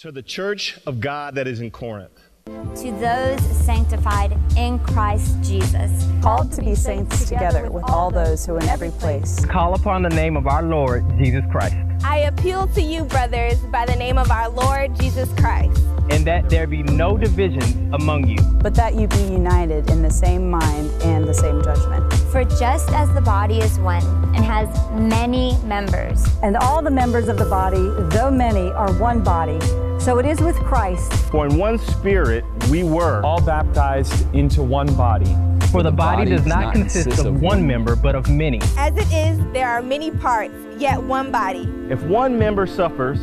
To the church of God that is in Corinth. To those sanctified in Christ Jesus, called to be saints together with all those who are in every place. Call upon the name of our Lord Jesus Christ. I appeal to you, brothers, by the name of our Lord Jesus Christ. And that there be no divisions among you, but that you be united in the same mind and the same judgment. For just as the body is one and has many members, and all the members of the body, though many, are one body, so it is with Christ. For in one spirit we were all baptized into one body. For the body, body does not consist, consist of one member, but of many. As it is, there are many parts, yet one body. If one member suffers,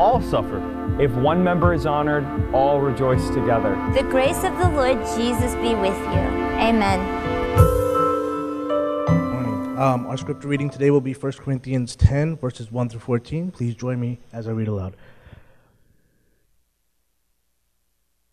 all suffer. If one member is honored, all rejoice together. The grace of the Lord Jesus be with you. Amen. Morning. Um, our scripture reading today will be 1 Corinthians 10, verses 1 through 14. Please join me as I read aloud.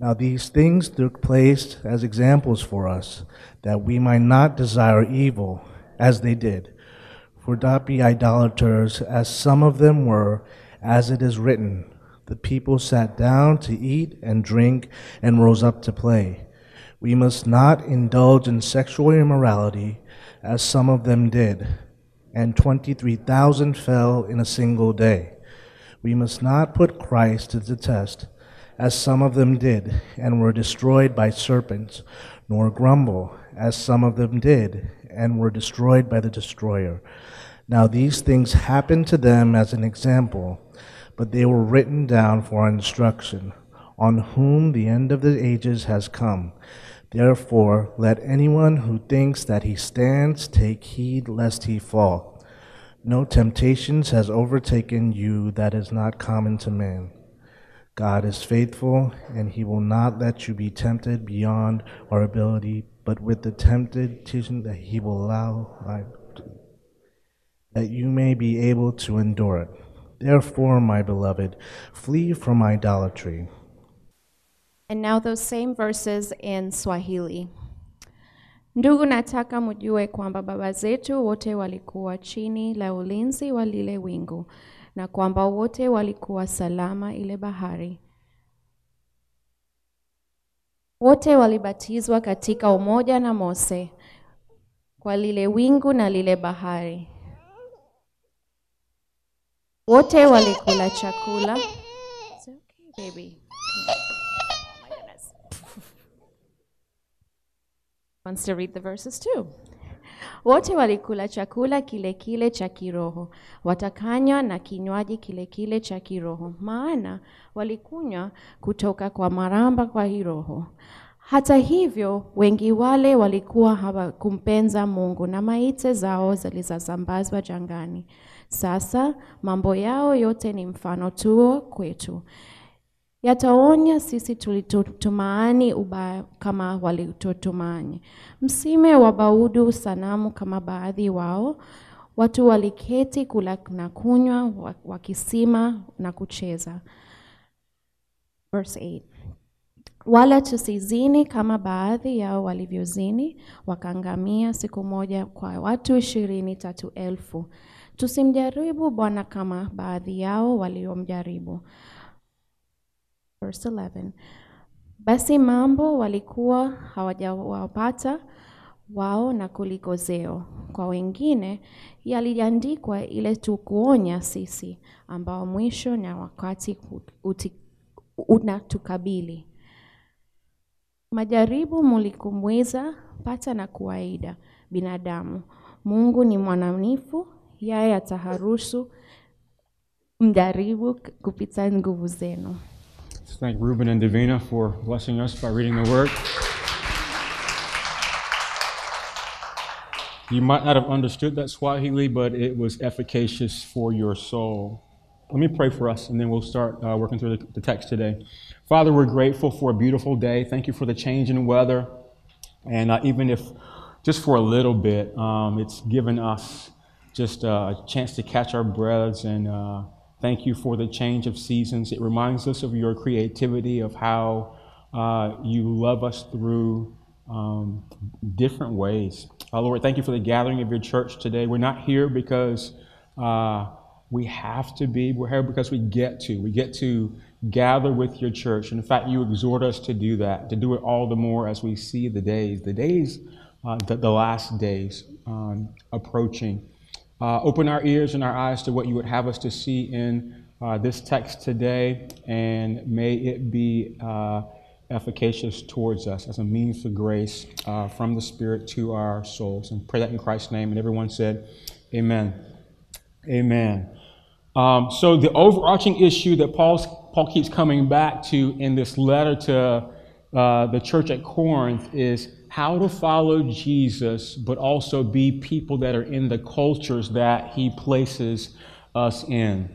Now, these things took place as examples for us, that we might not desire evil as they did. For not be idolaters, as some of them were as it is written, the people sat down to eat and drink and rose up to play. We must not indulge in sexual immorality, as some of them did, and 23,000 fell in a single day. We must not put Christ to the test, as some of them did, and were destroyed by serpents, nor grumble, as some of them did, and were destroyed by the destroyer. Now these things happened to them as an example but they were written down for instruction, on whom the end of the ages has come. Therefore, let anyone who thinks that he stands take heed lest he fall. No temptations has overtaken you that is not common to man. God is faithful, and he will not let you be tempted beyond our ability, but with the temptation that he will allow, life to, that you may be able to endure it. Therefore, my beloved, flee from idolatry. And now those same verses in Swahili. Ndugu, nataka kwamba baba zetu wote walikuwa chini la ulinzi wa lile wingu na kwamba wote walikuwa salama ile bahari. Wote walibatizwa katika umoja na Mose kwa lile wingu na lile bahari. Wote walikula chakula. It's okay, baby. Wants to read the verses too. Wote walikula chakula kile kile cha kiroho, watakanywa na kinywaji kile kile cha kiroho, maana walikunywa kutoka kwa maramba kwa kiroho. Hata hivyo, wengi wale walikuwa hawakumpenza Mungu na maiti zao zilizosambazwa jangani. Sasa mambo yao yote ni mfano tuo kwetu. Yataonya sisi tulitotumaani ubaya kama walitotumaani. Msime wabaudu sanamu kama baadhi wao. Watu waliketi kula na kunywa, wakisima na kucheza. Verse 8. Wala tusizini kama baadhi yao walivyozini, wakaangamia siku moja kwa watu ishirini tatu elfu. Tusimjaribu Bwana kama baadhi yao waliomjaribu. Verse 11. Basi mambo walikuwa hawajawapata wao na kulikozeo kwa wengine yaliandikwa ile tukuonya sisi ambao mwisho na wakati unatukabili. Majaribu mulikumwiza pata na kuwaida binadamu. Mungu ni mwanamnifu yeye ataharusu mjaribu kupita nguvu zenu. Thank Ruben and Davina for blessing us by reading the word. You might not have understood that Swahili, but it was efficacious for your soul. Let me pray for us, and then we'll start uh, working through the, the text today. Father, we're grateful for a beautiful day. Thank you for the change in weather. And uh, even if just for a little bit, um, it's given us just uh, a chance to catch our breaths. And uh, thank you for the change of seasons. It reminds us of your creativity, of how uh, you love us through um, different ways. Uh, Lord, thank you for the gathering of your church today. We're not here because uh, we have to be, we're here because we get to. We get to gather with your church. And in fact, you exhort us to do that, to do it all the more as we see the days, the days, uh, the, the, last days um, approaching. Uh, open our ears and our eyes to what you would have us to see in uh, this text today, and may it be uh, efficacious towards us as a means of grace uh, from the Spirit to our souls. And pray that in Christ's name. And everyone said, Amen. Amen. Um, so, the overarching issue that Paul's, Paul keeps coming back to in this letter to uh, the church at Corinth is how to follow Jesus, but also be people that are in the cultures that he places us in.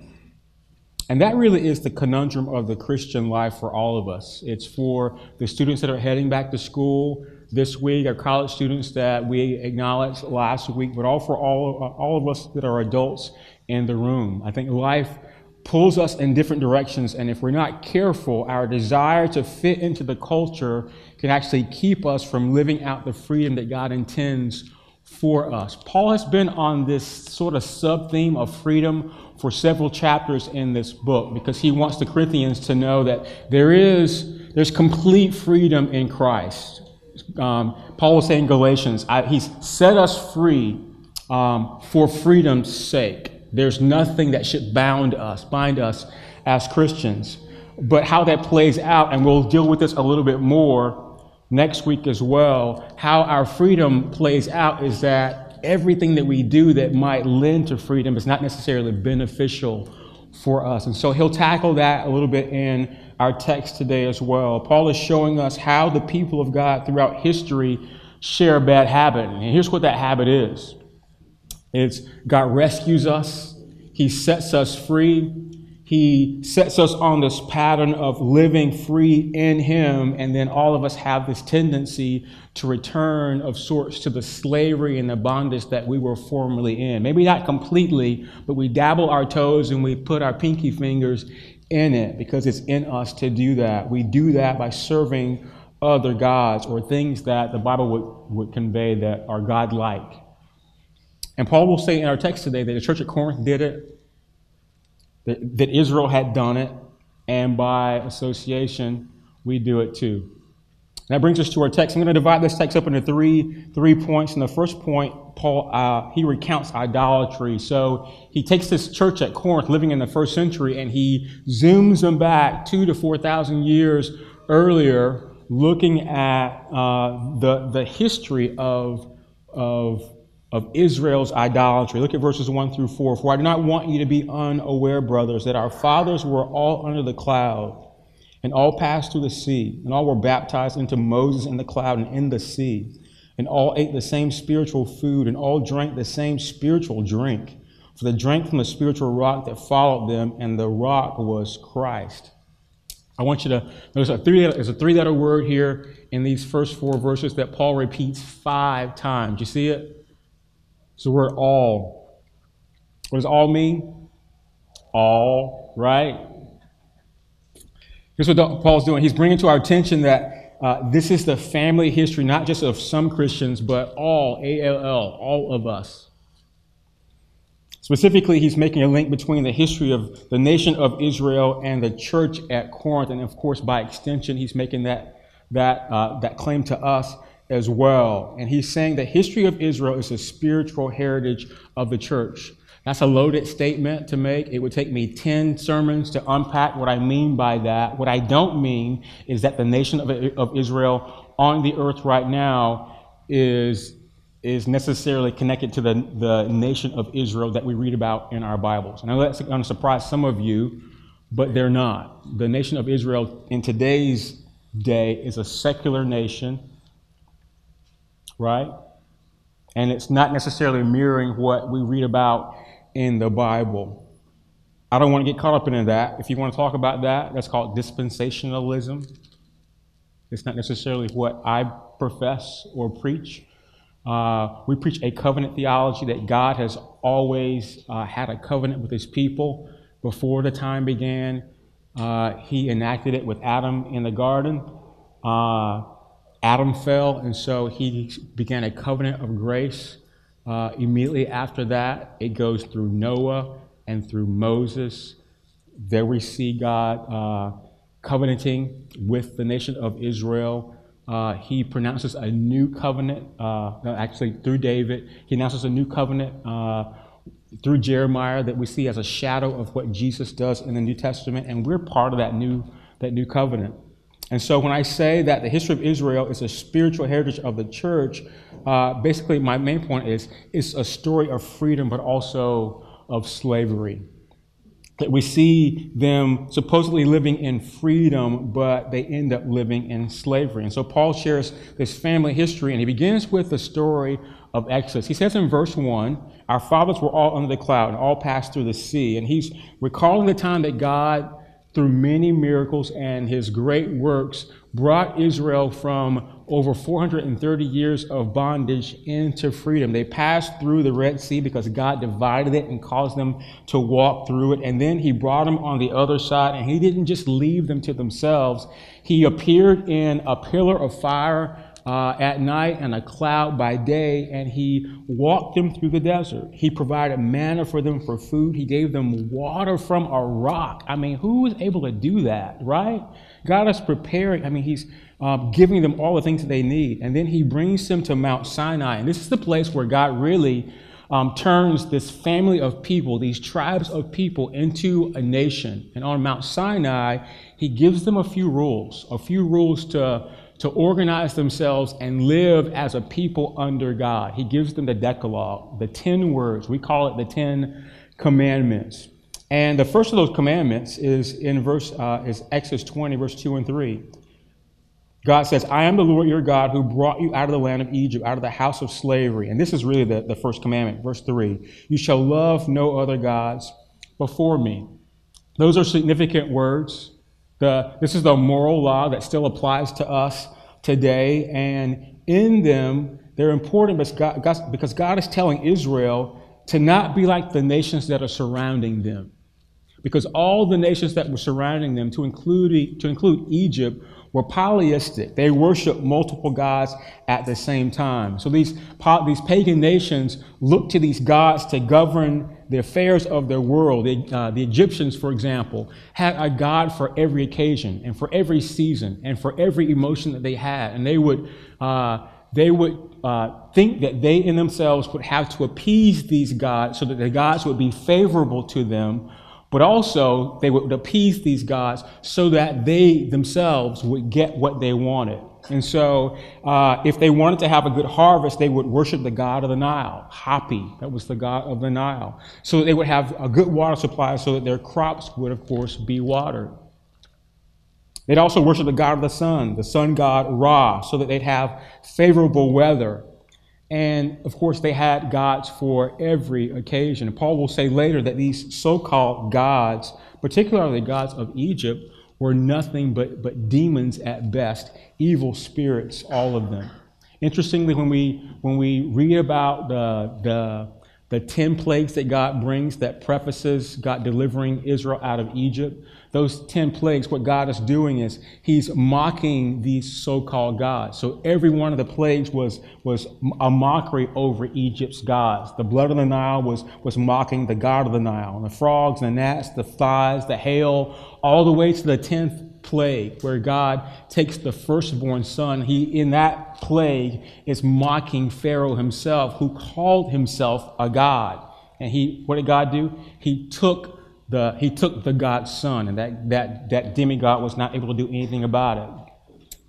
And that really is the conundrum of the Christian life for all of us. It's for the students that are heading back to school this week, our college students that we acknowledged last week, but all for all, all of us that are adults in the room. I think life pulls us in different directions, and if we're not careful, our desire to fit into the culture can actually keep us from living out the freedom that God intends for us. Paul has been on this sort of sub theme of freedom for several chapters in this book because he wants the Corinthians to know that there is there's complete freedom in Christ. Um, Paul was saying in Galatians, I, he's set us free um, for freedom's sake. There's nothing that should bound us, bind us as Christians. But how that plays out, and we'll deal with this a little bit more next week as well, how our freedom plays out is that everything that we do that might lend to freedom is not necessarily beneficial for us. And so he'll tackle that a little bit in our text today as well. Paul is showing us how the people of God throughout history share a bad habit. And here's what that habit is it's God rescues us, He sets us free. He sets us on this pattern of living free in Him, and then all of us have this tendency to return of sorts to the slavery and the bondage that we were formerly in. Maybe not completely, but we dabble our toes and we put our pinky fingers in it because it's in us to do that. We do that by serving other gods or things that the Bible would, would convey that are God-like. And Paul will say in our text today that the church at Corinth did it, that, that Israel had done it, and by association, we do it too. That brings us to our text. I'm going to divide this text up into three, three points. And the first point, Paul, uh, he recounts idolatry. So he takes this church at Corinth, living in the first century, and he zooms them back two to 4,000 years earlier, looking at uh, the, the history of, of of Israel's idolatry. Look at verses 1 through 4. For I do not want you to be unaware, brothers, that our fathers were all under the cloud, and all passed through the sea, and all were baptized into Moses in the cloud and in the sea, and all ate the same spiritual food, and all drank the same spiritual drink. For they drank from the spiritual rock that followed them, and the rock was Christ. I want you to notice a three, there's a three letter word here in these first four verses that Paul repeats five times. You see it? It's we're all. What does all mean? All, right? Here's what Paul's doing. He's bringing to our attention that uh, this is the family history, not just of some Christians, but all, A L L, all of us. Specifically, he's making a link between the history of the nation of Israel and the church at Corinth. And of course, by extension, he's making that, that, uh, that claim to us as well. And he's saying the history of Israel is a spiritual heritage of the church. That's a loaded statement to make. It would take me 10 sermons to unpack what I mean by that. What I don't mean is that the nation of, of Israel on the earth right now is, is necessarily connected to the, the nation of Israel that we read about in our Bibles. And I know that's going to surprise some of you, but they're not. The nation of Israel in today's day is a secular nation right? And it's not necessarily mirroring what we read about in the Bible. I don't want to get caught up in that. If you want to talk about that, that's called dispensationalism. It's not necessarily what I profess or preach. Uh, we preach a covenant theology that God has always uh, had a covenant with his people before the time began. Uh, he enacted it with Adam in the garden. Uh, Adam fell, and so he began a covenant of grace. Uh, immediately after that, it goes through Noah and through Moses. There we see God uh, covenanting with the nation of Israel. Uh, he pronounces a new covenant, uh, actually through David. He announces a new covenant uh, through Jeremiah that we see as a shadow of what Jesus does in the New Testament, and we're part of that new, that new covenant. And so when I say that the history of Israel is a spiritual heritage of the church, uh, basically my main point is it's a story of freedom, but also of slavery that we see them supposedly living in freedom, but they end up living in slavery. And so Paul shares this family history, and he begins with the story of Exodus. He says in verse 1, Our fathers were all under the cloud and all passed through the sea. And he's recalling the time that God, through many miracles and his great works, brought Israel from over 430 years of bondage into freedom. They passed through the Red Sea because God divided it and caused them to walk through it. And then He brought them on the other side, and He didn't just leave them to themselves. He appeared in a pillar of fire uh, at night and a cloud by day, and he walked them through the desert. He provided manna for them for food. He gave them water from a rock. I mean, who is able to do that, right? God is preparing, I mean, He's uh, giving them all the things that they need. And then He brings them to Mount Sinai. And this is the place where God really um, turns this family of people, these tribes of people, into a nation. And on Mount Sinai, He gives them a few rules, a few rules to, to organize themselves and live as a people under God. He gives them the Decalogue, the 10 words. We call it the 10 commandments. And the first of those commandments is in verse uh, is Exodus 20, verse 2 and 3. God says, I am the Lord your God who brought you out of the land of Egypt, out of the house of slavery. And this is really the, the first commandment, verse 3. You shall love no other gods before me. Those are significant words. The, this is the moral law that still applies to us today. And in them, they're important because God, because God is telling Israel to not be like the nations that are surrounding them because all the nations that were surrounding them, to include, to include Egypt, were polytheistic. They worshiped multiple gods at the same time. So these, these pagan nations looked to these gods to govern the affairs of their world. The, uh, the Egyptians, for example, had a god for every occasion and for every season and for every emotion that they had. And they would, uh, they would uh, think that they in themselves would have to appease these gods so that the gods would be favorable to them but also they would appease these gods so that they themselves would get what they wanted. And so, uh, if they wanted to have a good harvest, they would worship the god of the Nile, Hapi, that was the god of the Nile. So they would have a good water supply so that their crops would, of course, be watered. They'd also worship the god of the sun, the sun god Ra, so that they'd have favorable weather and of course, they had gods for every occasion. Paul will say later that these so called gods, particularly the gods of Egypt, were nothing but, but demons at best, evil spirits, all of them. Interestingly, when we, when we read about the, the, the 10 plagues that God brings that prefaces God delivering Israel out of Egypt, those 10 plagues, what God is doing is he's mocking these so-called gods. So every one of the plagues was, was a mockery over Egypt's gods. The blood of the Nile was, was mocking the god of the Nile. And the frogs, the gnats, the flies, the hail, all the way to the 10th plague where God takes the firstborn son. He, in that plague, is mocking Pharaoh himself, who called himself a god. And he, what did God do? He took the, he took the God's son, and that, that, that demigod was not able to do anything about it.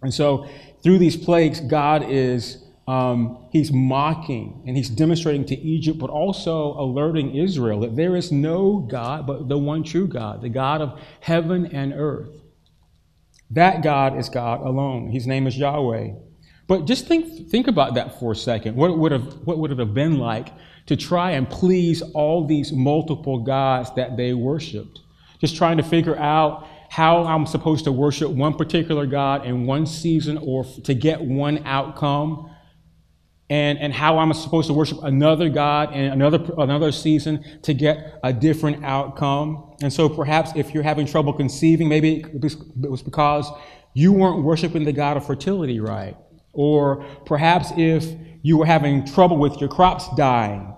And so, through these plagues, God is um, he's mocking and he's demonstrating to Egypt, but also alerting Israel that there is no God but the one true God, the God of heaven and earth. That God is God alone. His name is Yahweh. But just think, think about that for a second. What would, have, what would it have been like to try and please all these multiple gods that they worshiped? Just trying to figure out how I'm supposed to worship one particular God in one season or to get one outcome, and, and how I'm supposed to worship another God in another, another season to get a different outcome. And so perhaps if you're having trouble conceiving, maybe it was because you weren't worshiping the God of fertility right. Or perhaps if you were having trouble with your crops dying,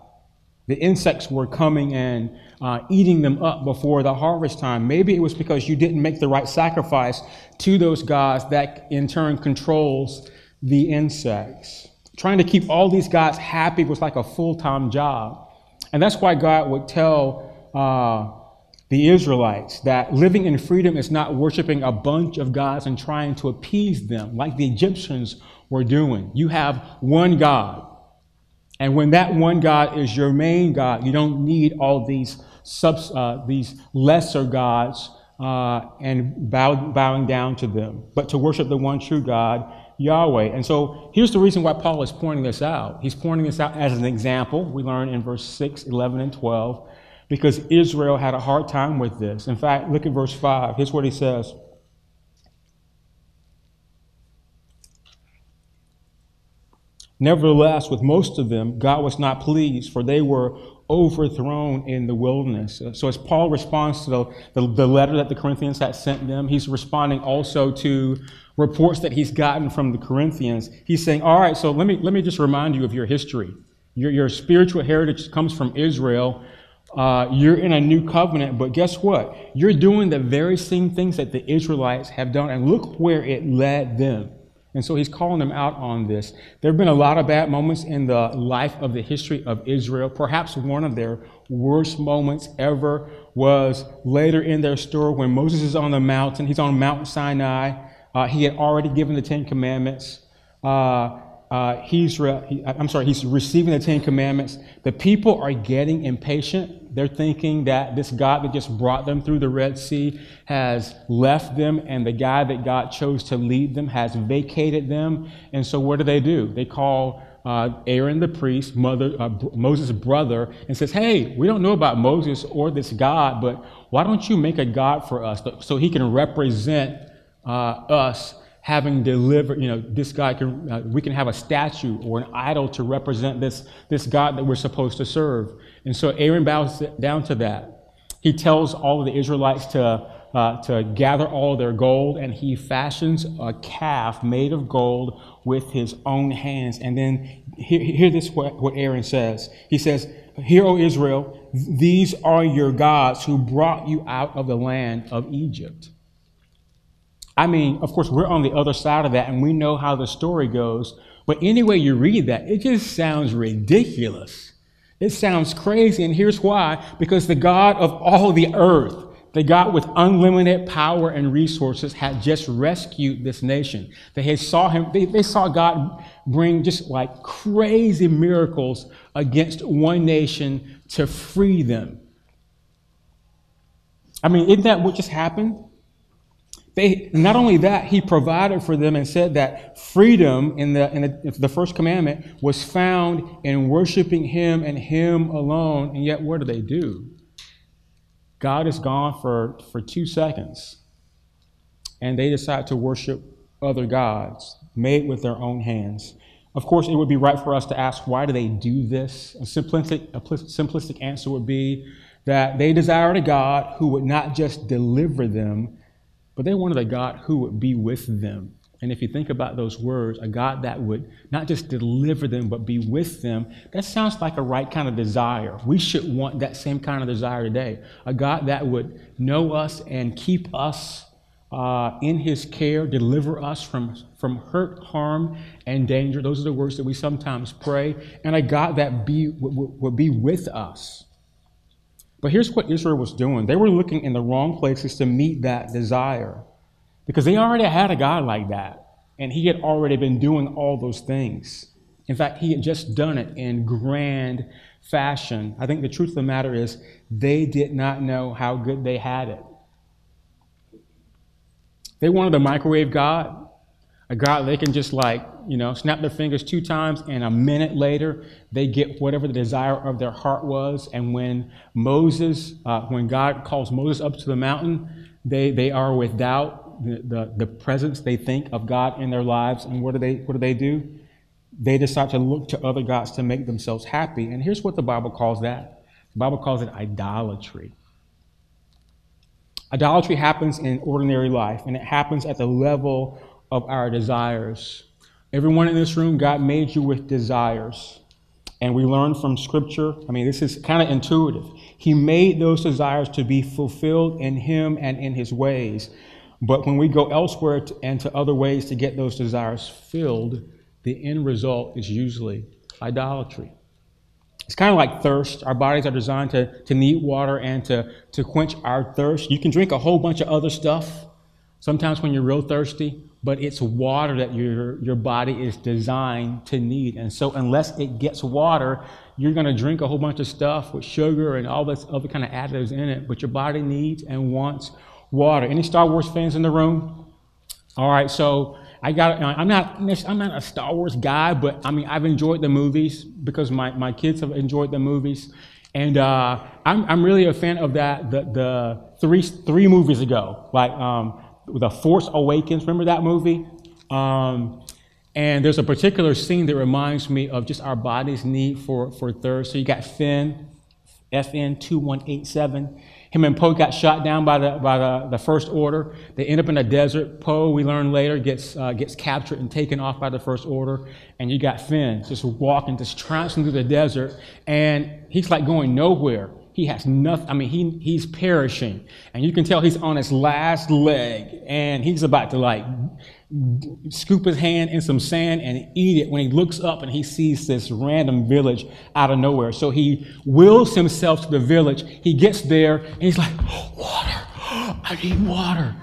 the insects were coming and uh, eating them up before the harvest time. Maybe it was because you didn't make the right sacrifice to those gods that in turn controls the insects. Trying to keep all these gods happy was like a full time job. And that's why God would tell uh, the Israelites that living in freedom is not worshiping a bunch of gods and trying to appease them like the Egyptians were doing. You have one God. And when that one God is your main God, you don't need all these subs, uh, these lesser gods uh, and bow, bowing down to them, but to worship the one true God, Yahweh. And so here's the reason why Paul is pointing this out. He's pointing this out as an example. We learn in verse 6, 11, and 12, because Israel had a hard time with this. In fact, look at verse 5. Here's what he says. Nevertheless, with most of them, God was not pleased, for they were overthrown in the wilderness. So, as Paul responds to the, the, the, letter that the Corinthians had sent them, he's responding also to reports that he's gotten from the Corinthians. He's saying, All right, so let me, let me just remind you of your history. Your, your spiritual heritage comes from Israel. Uh, you're in a new covenant, but guess what? You're doing the very same things that the Israelites have done, and look where it led them. And so he's calling them out on this. There have been a lot of bad moments in the life of the history of Israel. Perhaps one of their worst moments ever was later in their story when Moses is on the mountain. He's on Mount Sinai. Uh, he had already given the Ten Commandments. Uh, uh, he's re- he, I'm sorry, he's receiving the Ten Commandments. The people are getting impatient. They're thinking that this God that just brought them through the Red Sea has left them, and the guy that God chose to lead them has vacated them. And so, what do they do? They call uh, Aaron the priest, mother, uh, Moses' brother, and says, Hey, we don't know about Moses or this God, but why don't you make a God for us so he can represent uh, us having delivered, you know, this God can, uh, we can have a statue or an idol to represent this, this God that we're supposed to serve. And so Aaron bows down to that. He tells all of the Israelites to, uh, to gather all their gold, and he fashions a calf made of gold with his own hands. And then hear, hear this what, what Aaron says. He says, Hear, O Israel, these are your gods who brought you out of the land of Egypt. I mean, of course, we're on the other side of that and we know how the story goes. But anyway, you read that, it just sounds ridiculous. It sounds crazy. And here's why because the God of all the earth, the God with unlimited power and resources, had just rescued this nation. They had saw him, they, they saw God bring just like crazy miracles against one nation to free them. I mean, isn't that what just happened? They, not only that, he provided for them and said that freedom in the, in the, the first commandment was found in worshiping him and him alone. And yet, what do they do? God is gone for, for two seconds, and they decide to worship other gods made with their own hands. Of course, it would be right for us to ask, why do they do this? A simplistic, a simplistic answer would be that they desired a God who would not just deliver them, but they wanted a God who would be with them. And if you think about those words, a God that would not just deliver them, but be with them, that sounds like a right kind of desire. We should want that same kind of desire today. A God that would know us and keep us uh, in his care, deliver us from, from hurt, harm, and danger. Those are the words that we sometimes pray. And a God that be, would, would be with us. But here's what Israel was doing they were looking in the wrong places to meet that desire because they already had a God like that, and He had already been doing all those things. In fact, He had just done it in grand fashion. I think the truth of the matter is they did not know how good they had it. They wanted a microwave God, A God, they can just like, you know, snap their fingers two times, and a minute later, they get whatever the desire of their heart was. And when Moses, uh, when God calls Moses up to the mountain, they, they are without the, the, the presence they think of God in their lives. And what do they, what do they do? They decide to look to other gods to make themselves happy. And here's what the Bible calls that the Bible calls it idolatry. Idolatry happens in ordinary life, and it happens at the level of our desires. Everyone in this room, God made you with desires. And we learn from Scripture, I mean, this is kind of intuitive. He made those desires to be fulfilled in Him and in His ways. But when we go elsewhere and to other ways to get those desires filled, the end result is usually idolatry. It's kind of like thirst. Our bodies are designed to, to need water and to, to quench our thirst. You can drink a whole bunch of other stuff sometimes when you're real thirsty, but it's water that your, your body is designed to need. And so, unless it gets water, you're going to drink a whole bunch of stuff with sugar and all this other kind of additives in it, but your body needs and wants water. Any Star Wars fans in the room? All right, so I got. I'm not. I'm not a Star Wars guy, but I mean, I've enjoyed the movies because my, my kids have enjoyed the movies, and uh, I'm I'm really a fan of that. The the three three movies ago, like um, the Force Awakens. Remember that movie? Um, and there's a particular scene that reminds me of just our body's need for, for thirst. So you got Finn, FN 2187. Him and Poe got shot down by the, by the, the First Order. They end up in a desert. Poe, we learn later, gets, uh, gets captured and taken off by the First Order. And you got Finn just walking, just trouncing through the desert. And he's like going nowhere. He has nothing. I mean, he, he's perishing. And you can tell he's on his last leg. And he's about to like scoop his hand in some sand and eat it when he looks up and he sees this random village out of nowhere. So he wills himself to the village. He gets there and he's like, Water. I need water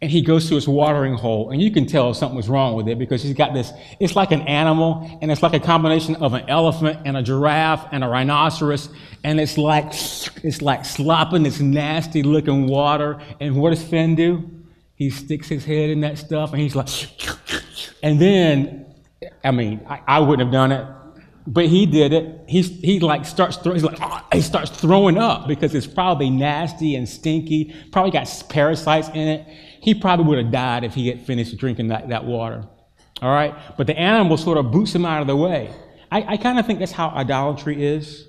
and he goes to his watering hole, and you can tell something was wrong with it because he's got this. It's like an animal, and it's like a combination of an elephant and a giraffe and a rhinoceros, and it's like it's like slopping this nasty looking water. And what does Finn do? He sticks his head in that stuff, and he's like, and then, I mean, I, I wouldn't have done it, but he did it. He's, he like starts throw, he's like oh, he starts throwing up because it's probably nasty and stinky. Probably got parasites in it he probably would have died if he had finished drinking that, that water. All right? But the animal sort of boots him out of the way. I, I kind of think that's how idolatry is.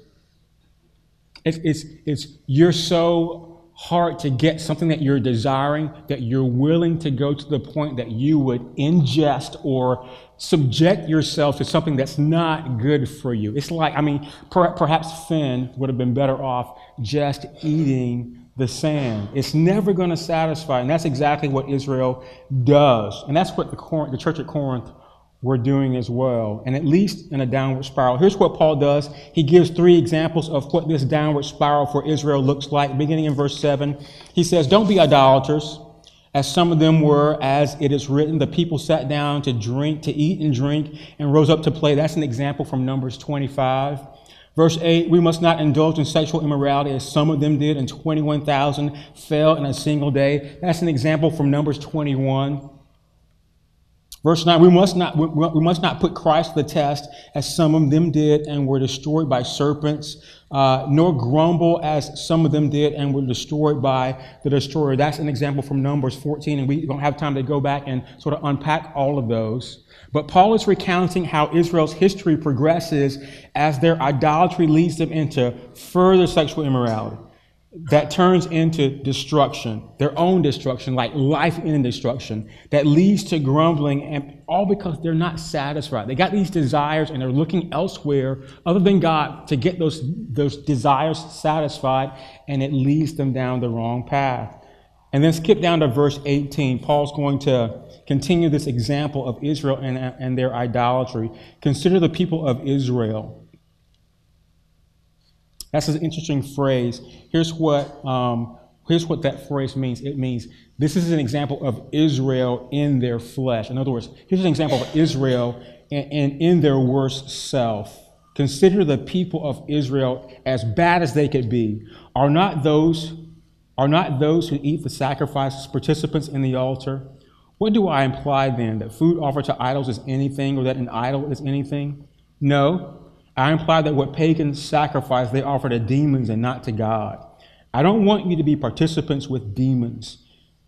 It's, it's, it's you're so hard to get something that you're desiring that you're willing to go to the point that you would ingest or subject yourself to something that's not good for you. It's like, I mean, per, perhaps Finn would have been better off just eating the sand. It's never going to satisfy. And that's exactly what Israel does. And that's what the, the church at Corinth were doing as well, and at least in a downward spiral. Here's what Paul does. He gives three examples of what this downward spiral for Israel looks like. Beginning in verse 7, he says, Don't be idolaters, as some of them were, as it is written, the people sat down to drink, to eat and drink, and rose up to play. That's an example from Numbers 25. Verse 8, we must not indulge in sexual immorality as some of them did, and 21,000 fell in a single day. That's an example from Numbers 21. Verse 9, we must not, we must not put Christ to the test as some of them did and were destroyed by serpents, uh, nor grumble as some of them did and were destroyed by the destroyer. That's an example from Numbers 14, and we don't have time to go back and sort of unpack all of those. But Paul is recounting how Israel's history progresses as their idolatry leads them into further sexual immorality that turns into destruction, their own destruction, like life ending destruction, that leads to grumbling, and all because they're not satisfied. They got these desires and they're looking elsewhere other than God to get those, those desires satisfied, and it leads them down the wrong path. And then skip down to verse 18. Paul's going to continue this example of Israel and, and their idolatry. Consider the people of Israel. That's an interesting phrase. Here's what, um, here's what that phrase means it means this is an example of Israel in their flesh. In other words, here's an example of Israel and in, in their worst self. Consider the people of Israel as bad as they could be. Are not those, are not those who eat the sacrifices participants in the altar? What do I imply then? That food offered to idols is anything or that an idol is anything? No. I imply that what pagans sacrifice, they offer to demons and not to God. I don't want you to be participants with demons.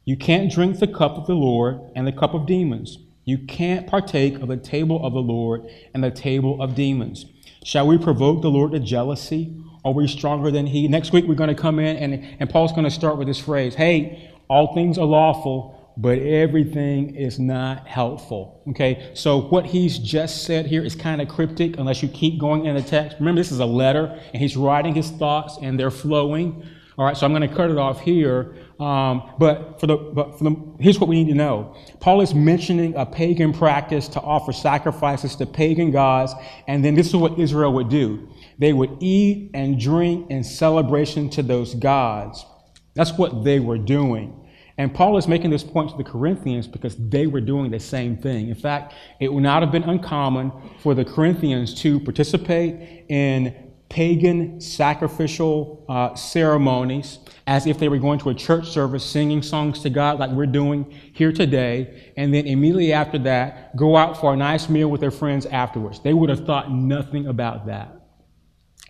You can't drink the cup of the Lord and the cup of demons. You can't partake of the table of the Lord and the table of demons. Shall we provoke the Lord to jealousy? Are we stronger than He? Next week, we're going to come in, and, and Paul's going to start with this phrase Hey, all things are lawful, but everything is not helpful. Okay, so what he's just said here is kind of cryptic unless you keep going in the text. Remember, this is a letter, and he's writing his thoughts, and they're flowing. All right, so I'm going to cut it off here. Um, but for the but for the, here's what we need to know. Paul is mentioning a pagan practice to offer sacrifices to pagan gods, and then this is what Israel would do. They would eat and drink in celebration to those gods. That's what they were doing. And Paul is making this point to the Corinthians because they were doing the same thing. In fact, it would not have been uncommon for the Corinthians to participate in pagan sacrificial uh, ceremonies as if they were going to a church service singing songs to God like we're doing here today, and then immediately after that, go out for a nice meal with their friends afterwards. They would have thought nothing about that.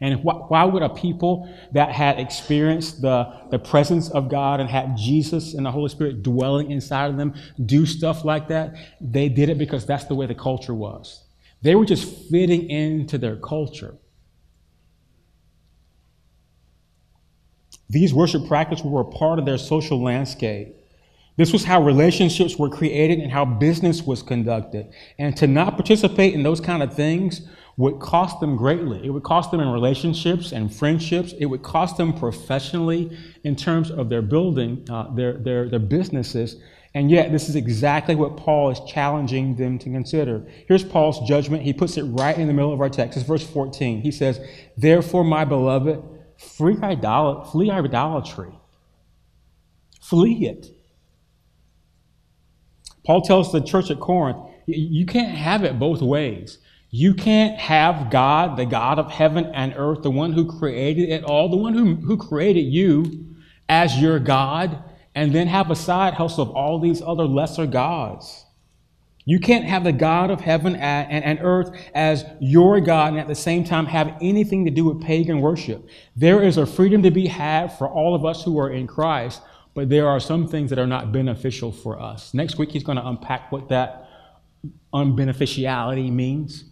And wh- why would a people that had experienced the, the presence of God and had Jesus and the Holy Spirit dwelling inside of them do stuff like that? They did it because that's the way the culture was. They were just fitting into their culture. These worship practices were a part of their social landscape. This was how relationships were created and how business was conducted. And to not participate in those kind of things would cost them greatly. It would cost them in relationships and friendships. It would cost them professionally in terms of their building, uh, their, their, their businesses. And yet, this is exactly what Paul is challenging them to consider. Here's Paul's judgment. He puts it right in the middle of our text. It's verse 14. He says, Therefore, my beloved, idol- flee idolatry. Flee it. Paul tells the church at Corinth, you can't have it both ways. You can't have God, the God of heaven and earth, the one who created it all, the one who, who created you as your God, and then have a side hustle of all these other lesser gods. You can't have the God of heaven and, and, earth as your God and at the same time have anything to do with pagan worship. There is a freedom to be had for all of us who are in Christ, but there are some things that are not beneficial for us. Next week, he's going to unpack what that unbeneficiality means.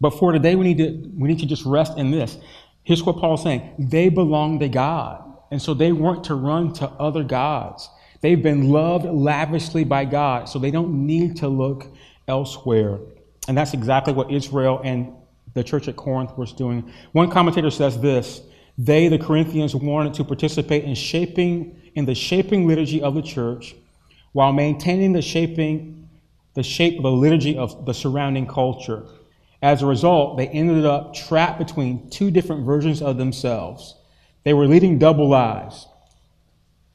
But for today, we need to, we need to just rest in this. Here's what Paul's saying they belong to God. And so they weren't to run to other gods. They've been loved lavishly by God, so they don't need to look elsewhere. And that's exactly what Israel and the church at Corinth was doing. One commentator says this they, the Corinthians, wanted to participate in shaping in the shaping liturgy of the church while maintaining the shaping the shape of the liturgy of the surrounding culture. As a result, they ended up trapped between two different versions of themselves. They were leading double lives.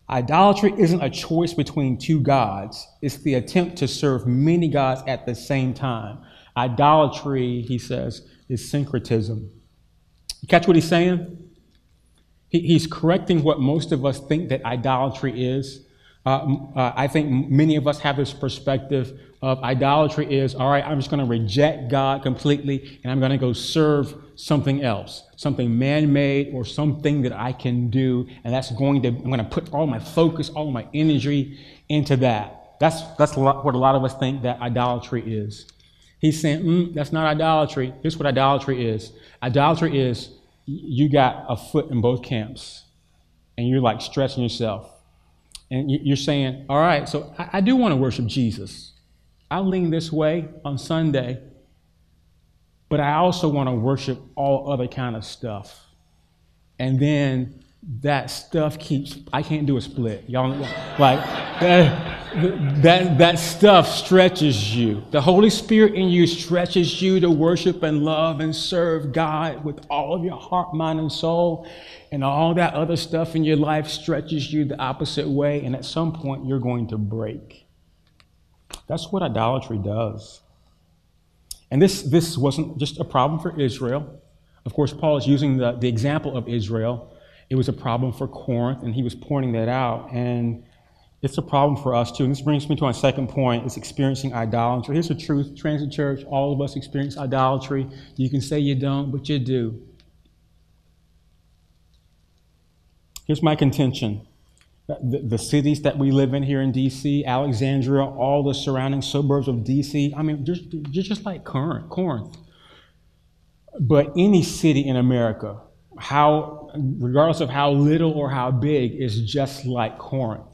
Idolatry isn't a choice between two gods, it's the attempt to serve many gods at the same time. Idolatry, he says, is syncretism. You catch what he's saying? he's correcting what most of us think that idolatry is. Uh, uh, I think many of us have this perspective of idolatry is all right, I'm just going to reject God completely and I'm going to go serve something else, something man made or something that I can do. And that's going to, I'm going to put all my focus, all my energy into that. That's, that's what a lot of us think that idolatry is. He's saying, mm, that's not idolatry. Here's what idolatry is idolatry is you got a foot in both camps and you're like stretching yourself and you're saying, all right, so I, do want to worship Jesus. I'll lean this way on Sunday, but I also want to worship all other kind of stuff. And then that stuff keeps, I can't do a split. Y'all, like, that, that, that stuff stretches you. The Holy Spirit in you stretches you to worship and love and serve God with all of your heart, mind, and soul and all that other stuff in your life stretches you the opposite way, and at some point you're going to break. That's what idolatry does. And this, this wasn't just a problem for Israel. Of course, Paul is using the, the example of Israel. It was a problem for Corinth, and he was pointing that out. And it's a problem for us too. And this brings me to my second point: is experiencing idolatry. Here's the truth: Transit Church, all of us experience idolatry. You can say you don't, but you do. Here's my contention. The, the, cities that we live in here in DC, Alexandria, all the surrounding suburbs of DC, I mean, just, just like Corinth, Corinth. But any city in America, how, regardless of how little or how big, is just like Corinth.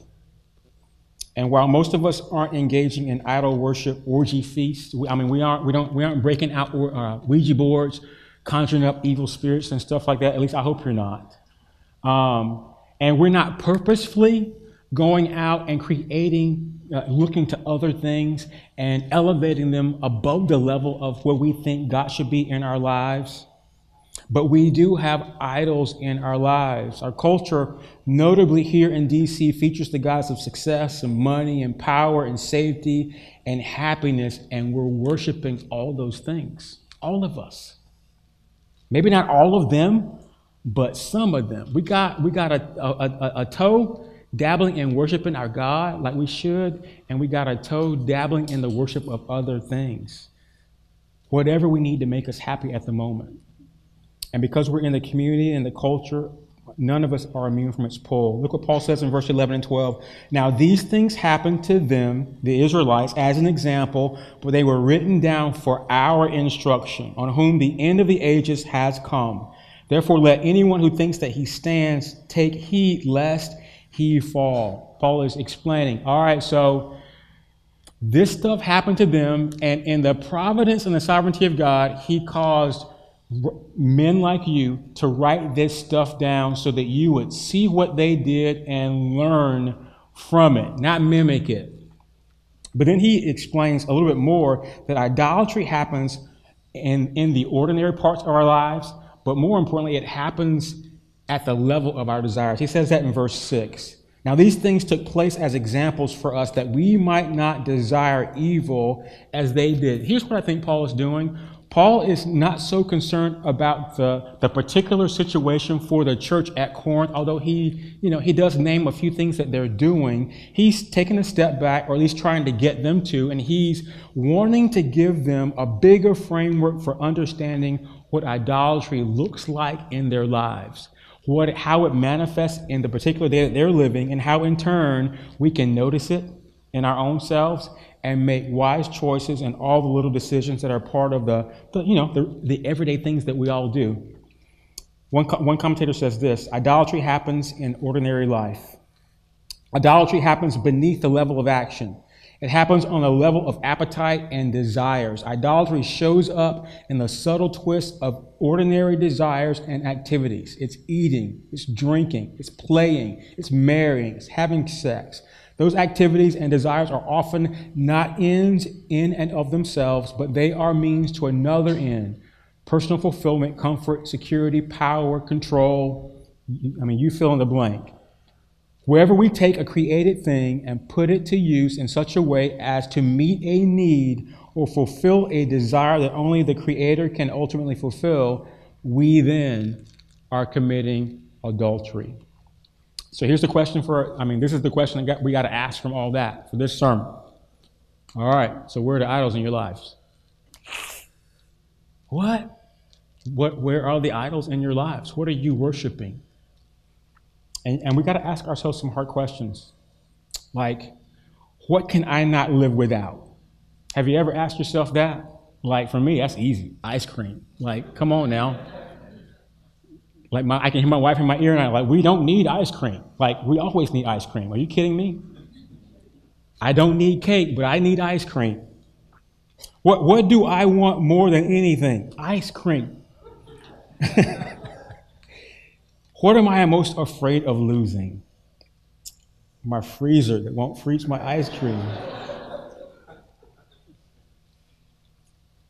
And while most of us aren't engaging in idol worship, orgy feasts, we, I mean, we aren't, we don't, we aren't breaking out uh, Ouija boards, conjuring up evil spirits and stuff like that. At least I hope you're not. Um, and we're not purposefully going out and creating, uh, looking to other things and elevating them above the level of where we think God should be in our lives. But we do have idols in our lives. Our culture, notably here in DC, features the gods of success and money and power and safety and happiness, and we're worshiping all those things. All of us. Maybe not all of them, but some of them. We got, we got a, a, a, a toe dabbling in worshiping our God like we should, and we got a toe dabbling in the worship of other things. Whatever we need to make us happy at the moment. And because we're in the community and the culture, none of us are immune from its pull. Look what Paul says in verse 11 and 12. Now, these things happened to them, the Israelites, as an example, but they were written down for our instruction, on whom the end of the ages has come. Therefore, let anyone who thinks that he stands take heed lest he fall. Paul is explaining, all right, so this stuff happened to them, and in the providence and the sovereignty of God, he caused men like you to write this stuff down so that you would see what they did and learn from it, not mimic it. But then he explains a little bit more that idolatry happens in, in the ordinary parts of our lives, but more importantly, it happens at the level of our desires. He says that in verse 6. Now, these things took place as examples for us that we might not desire evil as they did. Here's what I think Paul is doing Paul is not so concerned about the, the particular situation for the church at Corinth, although he, you know, he does name a few things that they're doing. He's taking a step back, or at least trying to get them to, and he's wanting to give them a bigger framework for understanding what idolatry looks like in their lives, what, how it manifests in the particular day that they're living, and how in turn we can notice it in our own selves and make wise choices and all the little decisions that are part of the, the you know, the, the everyday things that we all do. One, one commentator says this idolatry happens in ordinary life. Idolatry happens beneath the level of action. It happens on a level of appetite and desires. Idolatry shows up in the subtle twist of ordinary desires and activities. It's eating, it's drinking, it's playing, it's marrying, it's having sex. Those activities and desires are often not ends in and of themselves, but they are means to another end personal fulfillment, comfort, security, power, control. I mean, you fill in the blank. Wherever we take a created thing and put it to use in such a way as to meet a need or fulfill a desire that only the Creator can ultimately fulfill, we then are committing adultery. So here's the question for, I mean, this is the question that we got to ask from all that for this sermon. All right, so where are the idols in your lives? What? What, where are the idols in your lives? What are you worshiping? And, and we got to ask ourselves some hard questions. Like, what can I not live without? Have you ever asked yourself that? Like, for me, that's easy. Ice cream. Like, come on now. Like my, I can hear my wife in my ear and I'm like, we don't need ice cream. Like we always need ice cream. Are you kidding me? I don't need cake, but I need ice cream. What, what do I want more than anything? Ice cream. what am I most afraid of losing? My freezer that won't freeze my ice cream.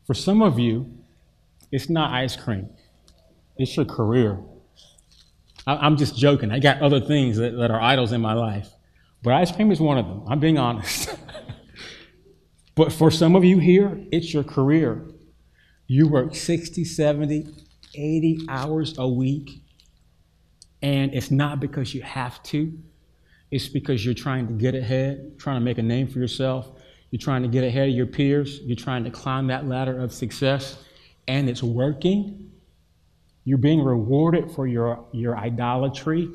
For some of you, it's not ice cream, it's your career. I'm just joking. I got other things that, that are idols in my life. But ice cream is one of them. I'm being honest. but for some of you here, it's your career. You work 60, 70, 80 hours a week, and it's not because you have to. it's because you're trying to get ahead, trying to make a name for yourself. You're trying to get ahead of your peers. You're trying to climb that ladder of success, and it's working. You're being rewarded for your, your idolatry,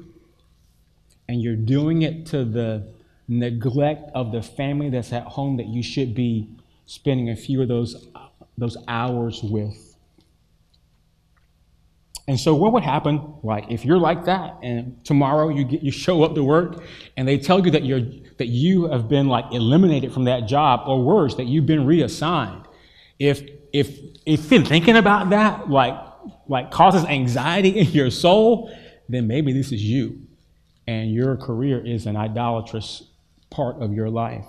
and you're doing it to the neglect of the family that's at home that you should be spending a few of those, those hours with. And so, what would happen, like, if you're like that, and tomorrow you get you show up to work, and they tell you that you're that you have been like eliminated from that job, or worse, that you've been reassigned. If if if thinking about that like like causes anxiety in your soul, then maybe this is you, and your career is an idolatrous part of your life,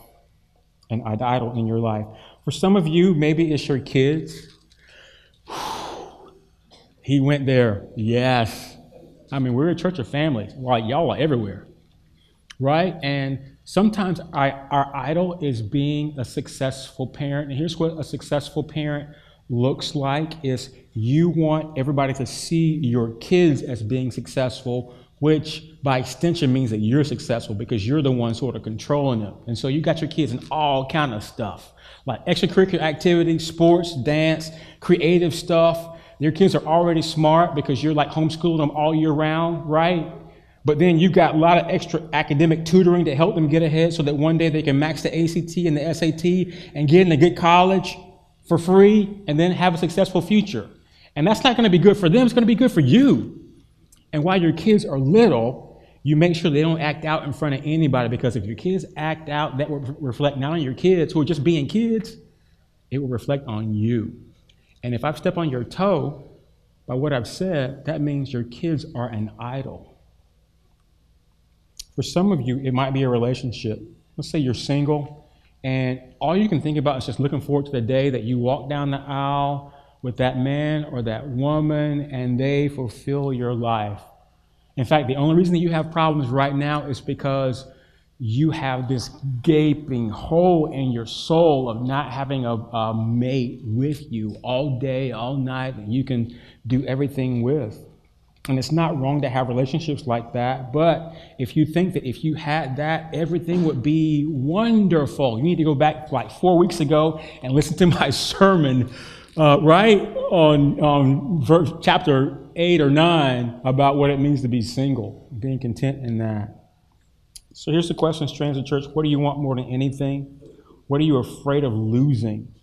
an idol in your life. For some of you, maybe it's your kids he went there. Yes. I mean, we're a church of families. Like, y'all are everywhere. Right? And sometimes I, our idol is being a successful parent. And here's what a successful parent looks like is you want everybody to see your kids as being successful which by extension means that you're successful because you're the one sort of controlling them. And so you got your kids in all kind of stuff, like extracurricular activities, sports, dance, creative stuff. Your kids are already smart because you're like homeschooling them all year round, right? But then you've got a lot of extra academic tutoring to help them get ahead so that one day they can max the ACT and the SAT and get in a good college for free and then have a successful future. And that's not going to be good for them, it's going to be good for you. And while your kids are little, you make sure they don't act out in front of anybody because if your kids act out, that will reflect not on your kids who are just being kids, it will reflect on you. And if I've stepped on your toe by what I've said, that means your kids are an idol. For some of you, it might be a relationship. Let's say you're single, and all you can think about is just looking forward to the day that you walk down the aisle with that man or that woman and they fulfill your life. In fact, the only reason that you have problems right now is because you have this gaping hole in your soul of not having a, a, mate with you all day, all night, and you can do everything with. And it's not wrong to have relationships like that, but if you think that if you had that, everything would be wonderful, you need to go back like four weeks ago and listen to my sermon, uh, right on, on verse, chapter 8 or 9 about what it means to be single, being content in that. So here's the question, Stranger Church what do you want more than anything? What are you afraid of losing?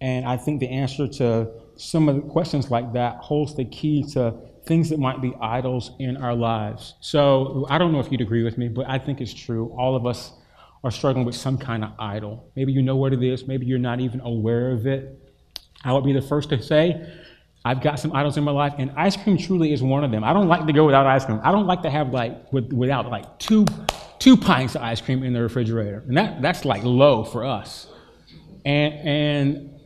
And I think the answer to some of the questions like that holds the key to things that might be idols in our lives. So I don't know if you'd agree with me, but I think it's true. All of us are struggling with some kind of idol. Maybe you know what it is, maybe you're not even aware of it. I would be the first to say, I've got some idols in my life, and ice cream truly is one of them. I don't like to go without ice cream. I don't like to have like with, without like two two pints of ice cream in the refrigerator. And that, that's like low for us. And, and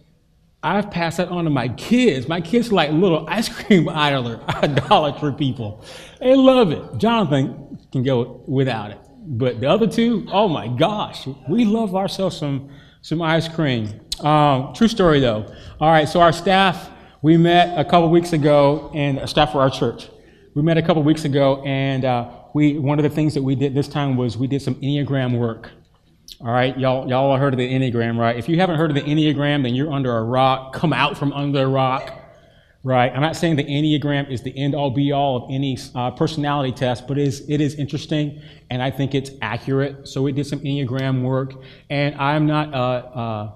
I've passed that on to my kids. My kids are like little ice cream idler, idolatry people. They love it. Jonathan can go without it. But the other two, oh my gosh, we love ourselves some, some ice cream. Um, true story though. All right, so our staff, we met a couple weeks ago, and staff for our church. We met a couple weeks ago, and uh, we one of the things that we did this time was we did some Enneagram work. All right, y'all, y'all heard of the Enneagram, right? If you haven't heard of the Enneagram, then you're under a rock. Come out from under a rock, right? I'm not saying the Enneagram is the end all be all of any uh, personality test, but it is, it is interesting and I think it's accurate. So we did some Enneagram work, and I'm not, uh,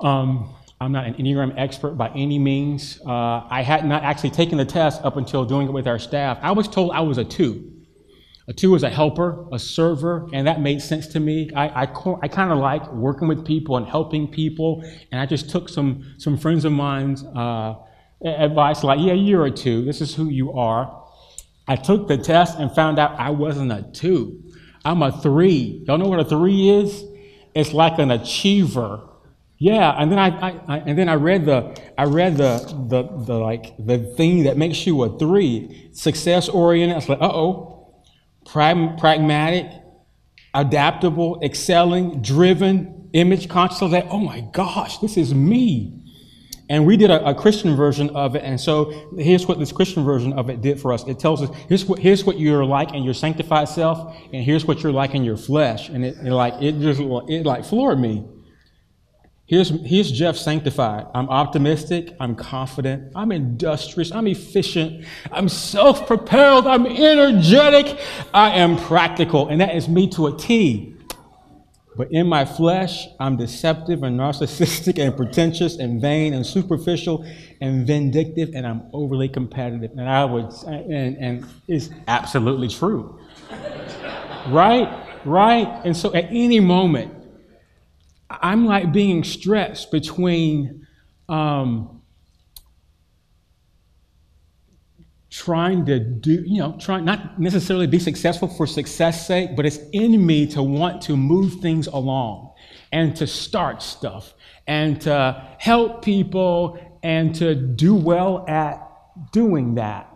uh, um, I'm not an Enneagram expert by any means. Uh, I had not actually taken the test up until doing it with our staff. I was told I was a two. A two is a helper, a server, and that made sense to me. I, I, I kind of like working with people and helping people, and I just took some, some friends of mine's uh, advice like, yeah, you're a two. This is who you are. I took the test and found out I wasn't a two. I'm a three. Y'all know what a three is? It's like an achiever. Yeah, and then I, I, I, and then I read the I read the, the the like the thing that makes you a three, success oriented. I was like, uh oh, pragmatic, adaptable, excelling, driven, image conscious. I was like, oh my gosh, this is me. And we did a, a, Christian version of it. And so here's what this Christian version of it did for us. It tells us, here's what, here's what you're like in your sanctified self, and here's what you're like in your flesh. And it, it like, it just, it like floored me. Here's, here's Jeff sanctified. I'm optimistic. I'm confident. I'm industrious. I'm efficient. I'm self propelled. I'm energetic. I am practical. And that is me to a T. But in my flesh, I'm deceptive and narcissistic and pretentious and vain and superficial and vindictive and I'm overly competitive. And I would, and, and it's absolutely true. right? Right? And so at any moment, I'm like being stretched between um, trying to do, you know, trying not necessarily be successful for success sake, but it's in me to want to move things along and to start stuff and to help people and to do well at doing that.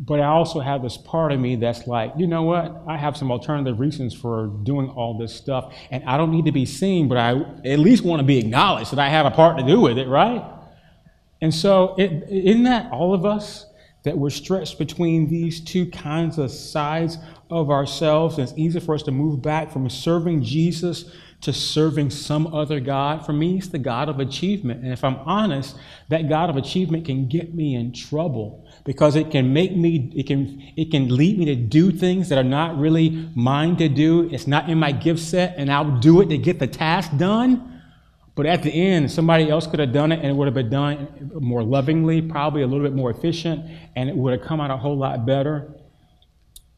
But I also have this part of me that's like, you know what? I have some alternative reasons for doing all this stuff, and I don't need to be seen, but I at least want to be acknowledged that I have a part to do with it, right? And so, isn't that all of us that we're stretched between these two kinds of sides of ourselves? And it's easy for us to move back from serving Jesus to serving some other God. For me, it's the God of achievement. And if I'm honest, that God of achievement can get me in trouble because it can make me, it can, it can lead me to do things that are not really mine to do. It's not in my gift set, and I'll do it to get the task done. But at the end, somebody else could have done it and it would have been done more lovingly, probably a little bit more efficient, and it would have come out a whole lot better.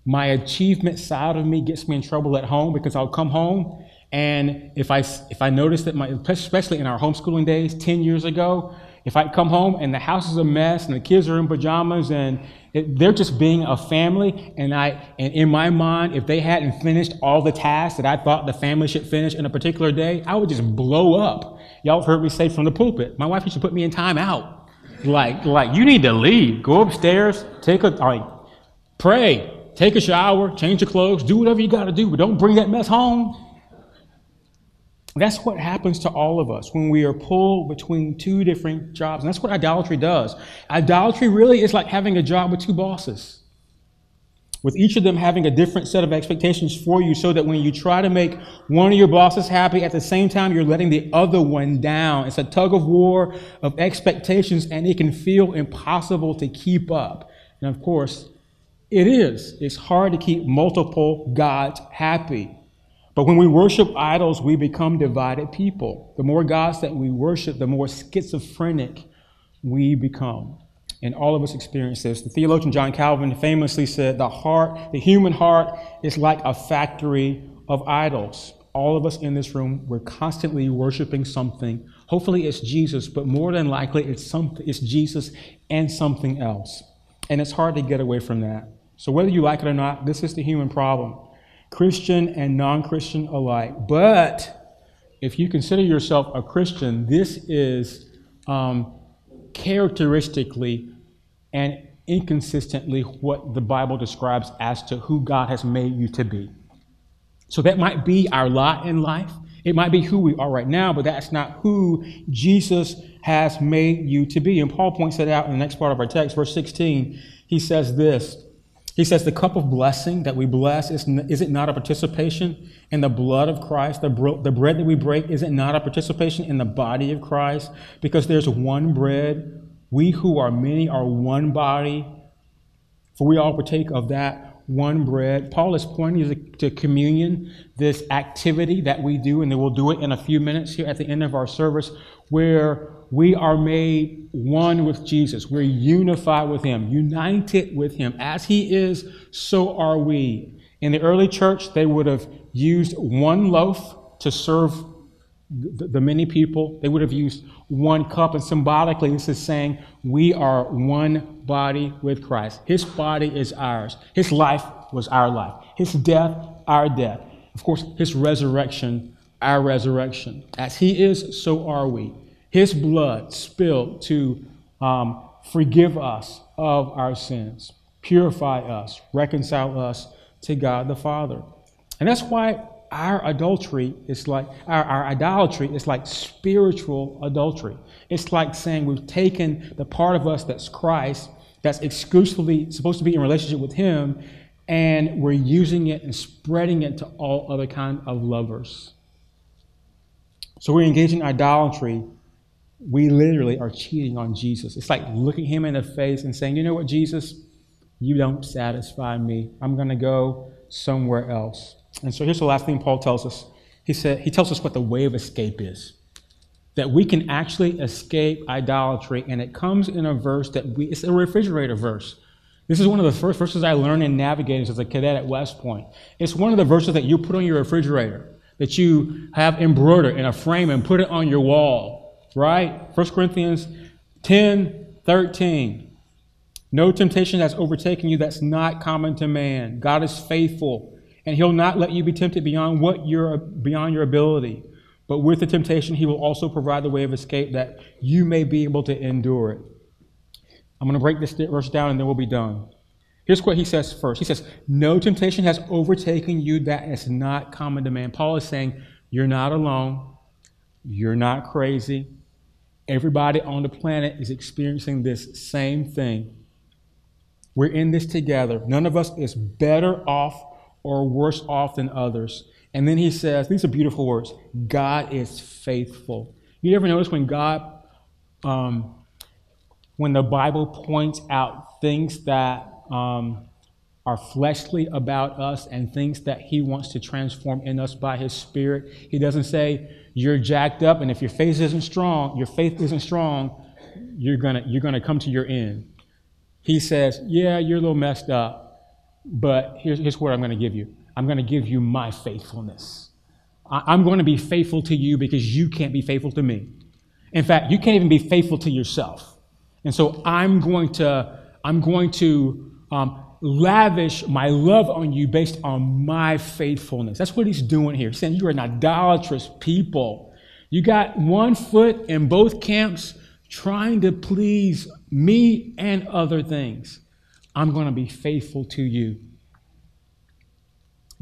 My achievement side of me gets me in trouble at home because I'll come home and if I, if I notice that my, especially in our homeschooling days 10 years ago, if I come home and the house is a mess and the kids are in pajamas and they're just being a family, and I and in my mind, if they hadn't finished all the tasks that I thought the family should finish in a particular day, I would just blow up. Y'all have heard me say from the pulpit, my wife used to put me in time out. Like, like you need to leave. Go upstairs, take a like, pray, take a shower, change your clothes, do whatever you got to do, but don't bring that mess home. That's what happens to all of us when we are pulled between two different jobs. And that's what idolatry does. Idolatry really is like having a job with two bosses, with each of them having a different set of expectations for you, so that when you try to make one of your bosses happy, at the same time, you're letting the other one down. It's a tug of war of expectations, and it can feel impossible to keep up. And of course, it is. It's hard to keep multiple gods happy. But when we worship idols, we become divided people. The more gods that we worship, the more schizophrenic we become. And all of us experience this. The theologian John Calvin famously said, The heart, the human heart, is like a factory of idols. All of us in this room, we're constantly worshiping something. Hopefully it's Jesus, but more than likely it's something it's Jesus and something else. And it's hard to get away from that. So whether you like it or not, this is the human problem. Christian and non Christian alike. But if you consider yourself a Christian, this is um, characteristically and inconsistently what the Bible describes as to who God has made you to be. So that might be our lot in life. It might be who we are right now, but that's not who Jesus has made you to be. And Paul points that out in the next part of our text, verse 16. He says this he says, The cup of blessing that we bless, is, is it not a participation in the blood of Christ? The, bro- the bread that we break, is it not a participation in the body of Christ? Because there's one bread. We who are many are one body, for we all partake of that one bread. Paul is pointing to communion, this activity that we do, and we'll do it in a few minutes here at the end of our service, where we are made one with Jesus. We're unified with Him, united with Him. As He is, so are we. In the early church, they would have used one loaf to serve the, many people. They would have used one cup, and symbolically, this is saying we are one body with Christ. His body is ours. His life was our life. His death, our death. Of course, His resurrection, our resurrection. As He is, so are we. His blood spilled to um, forgive us of our sins, purify us, reconcile us to God the Father. And that's why our adultery is like our, our idolatry is like spiritual adultery. It's like saying we've taken the part of us that's Christ, that's exclusively supposed to be in relationship with Him, and we're using it and spreading it to all other kind of lovers. So we're engaging idolatry. We literally are cheating on Jesus. It's like looking him in the face and saying, you know what, Jesus, you don't satisfy me. I'm going to go somewhere else. And so here's the last thing Paul tells us. He said he tells us what the way of escape is. That we can actually escape idolatry, and it comes in a verse that we it's a refrigerator verse. This is one of the first verses I learned in navigating as a cadet at West Point. It's one of the verses that you put on your refrigerator, that you have embroidered in a frame and put it on your wall, right? 1 Corinthians 10 13. No temptation has overtaken you that's not common to man. God is faithful and he'll not let you be tempted beyond what you're beyond your ability. But with the temptation, he will also provide the way of escape that you may be able to endure it. I'm going to break this verse down and then we'll be done. Here's what he says first. He says, No temptation has overtaken you that is not common to man. Paul is saying, You're not alone. You're not crazy. Everybody on the planet is experiencing this same thing. We're in this together. None of us is better off or worse off than others. And then he says, these are beautiful words God is faithful. You ever notice when God, um, when the Bible points out things that um, are fleshly about us and things that he wants to transform in us by his spirit, he doesn't say, you're jacked up, and if your faith isn't strong, your faith isn't strong, you're gonna, you're gonna come to your end. He says, yeah, you're a little messed up but here's, here's what I'm to give you I'm to give you my faithfulness. I, going to be faithful to you because you can't be faithful to me. In fact, you can't even be faithful to yourself. And so I'm going to, I'm going to um, lavish my love on you based on my faithfulness. That's what he's doing here. Saying you're an idolatrous people. You got one foot in both camps trying to please me and other things. I'm going to be faithful to you.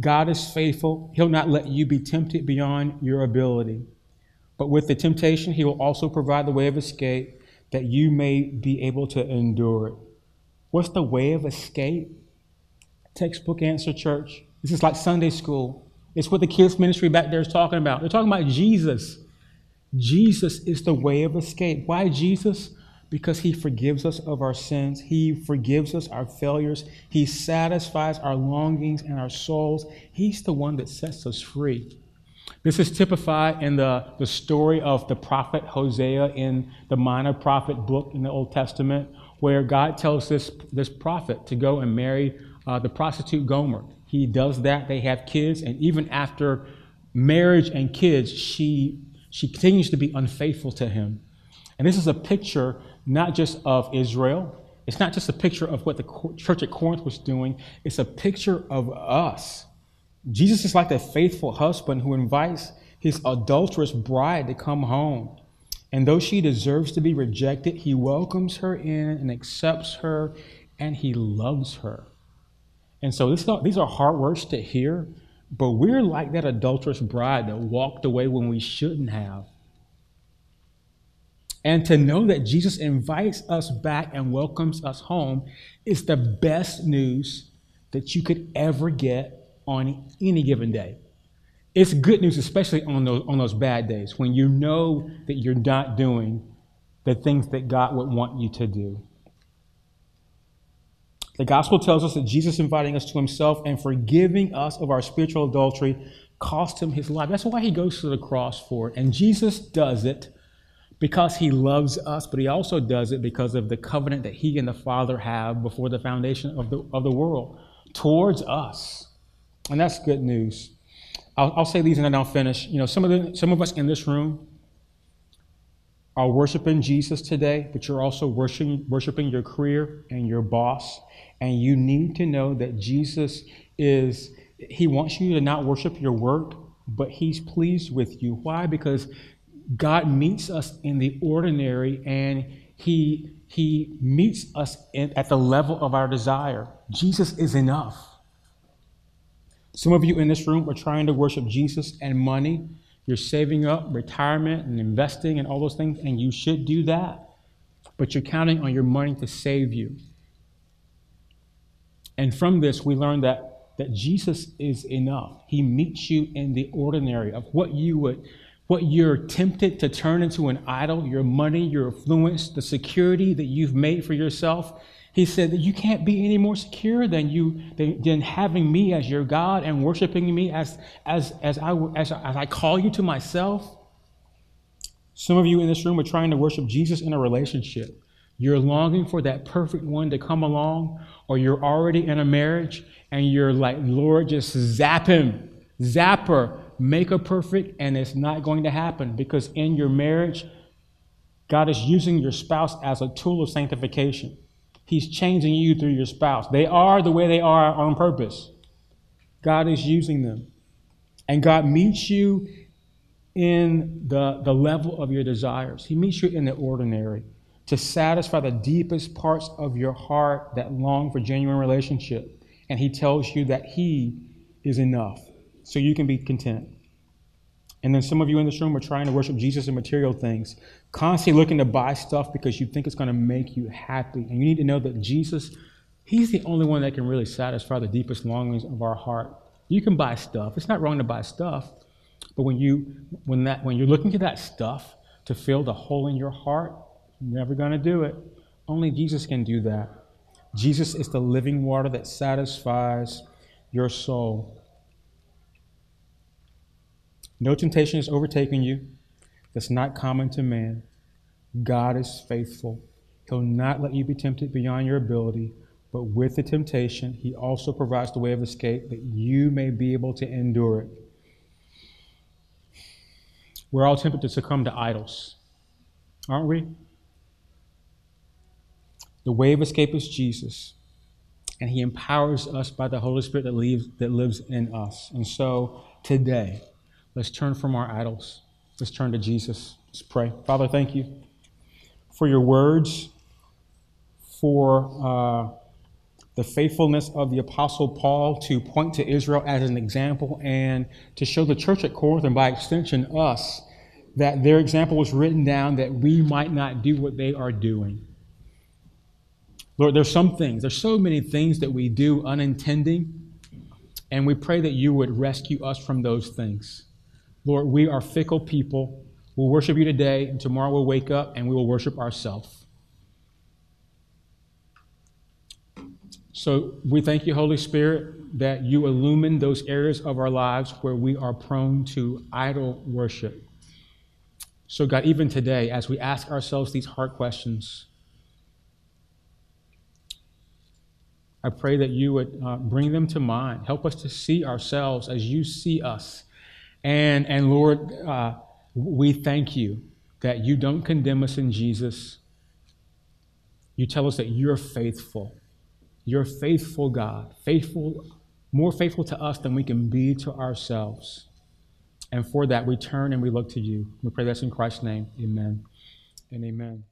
God is faithful. He'll not let you be tempted beyond your ability. But with the temptation, He will also provide the way of escape that you may be able to endure it. What's the way of escape? Textbook answer, church. This is like Sunday school. It's what the kids' ministry back there is talking about. They're talking about Jesus. Jesus is the way of escape. Why Jesus? because he forgives us of our sins. He forgives us our failures. He satisfies our longings and our souls. He's the one that sets us free. This is typified in the, the story of the prophet Hosea in the minor prophet book in the Old Testament, where God tells this, this prophet to go and marry uh, the prostitute Gomer. He does that. They have kids, and even after marriage and kids, she, she continues to be unfaithful to him. And this is a picture not just of Israel, it's not just a picture of what the church at Corinth was doing, it's a picture of us. Jesus is like the faithful husband who invites his adulterous bride to come home. And though she deserves to be rejected, he welcomes her in and accepts her, and he loves her. And so this, these are hard words to hear, but we're like that adulterous bride that walked away when we shouldn't have. And to know that Jesus invites us back and welcomes us home is the best news that you could ever get on any given day. It's good news, especially on those, on those bad days when you know that you're not doing the things that God would want you to do. The gospel tells us that Jesus inviting us to himself and forgiving us of our spiritual adultery cost him his life. That's why he goes to the cross for it. And Jesus does it because he loves us, but he also does it because of the covenant that he and the Father have before the foundation of the, of the world towards us. And that's good news. I'll, I'll say these and then I'll finish. You know, some of, the, some of us in this room are worshiping Jesus today, but you're also worshiping, worshiping your career and your boss. And you need to know that Jesus is, he wants you to not worship your work, but he's pleased with you. Why? Because God meets us in the ordinary and he, he meets us in, at the level of our desire. Jesus is enough. Some of you in this room are trying to worship Jesus and money. You're saving up retirement and investing and all those things, and you should do that. But you're counting on your money to save you. And from this, we learn that, that Jesus is enough. He meets you in the ordinary of what you would, what you're tempted to turn into an idol, your money, your affluence, the security that you've made for yourself. He said that you can't be any more secure than you than, having me as your God and worshiping me as as as I as, as I call you to myself. Some of you in this room are trying to worship Jesus in a relationship. You're longing for that perfect one to come along, or you're already in a marriage and you're like, Lord, just zap him, zap her, make her perfect, and it's not going to happen because in your marriage, God is using your spouse as a tool of sanctification. He's changing you through your spouse. They are the way they are on purpose. God is using them. And God meets you in the, the level of your desires, He meets you in the ordinary to satisfy the deepest parts of your heart that long for genuine relationship. And He tells you that He is enough, so you can be content. And then some of you in this room are trying to worship Jesus in material things, constantly looking to buy stuff because you think it's going to make you happy. And you need to know that Jesus, He's the only one that can really satisfy the deepest longings of our heart. You can buy stuff. It's not wrong to buy stuff. But when you when that when you're looking to that stuff to fill the hole in your heart, you're Never going to do it. Only Jesus can do that. Jesus is the living water that satisfies your soul. No temptation has overtaken you that's not common to man. God is faithful. He'll not let you be tempted beyond your ability, but with the temptation, He also provides the way of escape that you may be able to endure it. We're all tempted to succumb to idols, aren't we? The way of escape is Jesus, and He empowers us by the Holy Spirit that, leaves, that lives in us. And so today, let's turn from our idols. Let's turn to Jesus. Let's pray. Father, thank you for your words, for uh, the faithfulness of the Apostle Paul to point to Israel as an example and to show the church at Corinth, and by extension, us, that their example was written down that we might not do what they are doing. Lord, there's some things, there's so many things that we do unintending, and we pray that you would rescue us from those things. Lord, we are fickle people. We'll worship you today, and tomorrow we'll wake up and we will worship ourselves. So we thank you, Holy Spirit, that you illumine those areas of our lives where we are prone to idol worship. So, God, even today, as we ask ourselves these hard questions, I pray that you would uh, bring them to mind. Help us to see ourselves as you see us. And, and Lord, uh, we thank you that you don't condemn us in Jesus. You tell us that you're faithful. You're faithful God, faithful, more faithful to us than we can be to ourselves. And for that, we turn and we look to you. We pray this in Christ's name. Amen and amen.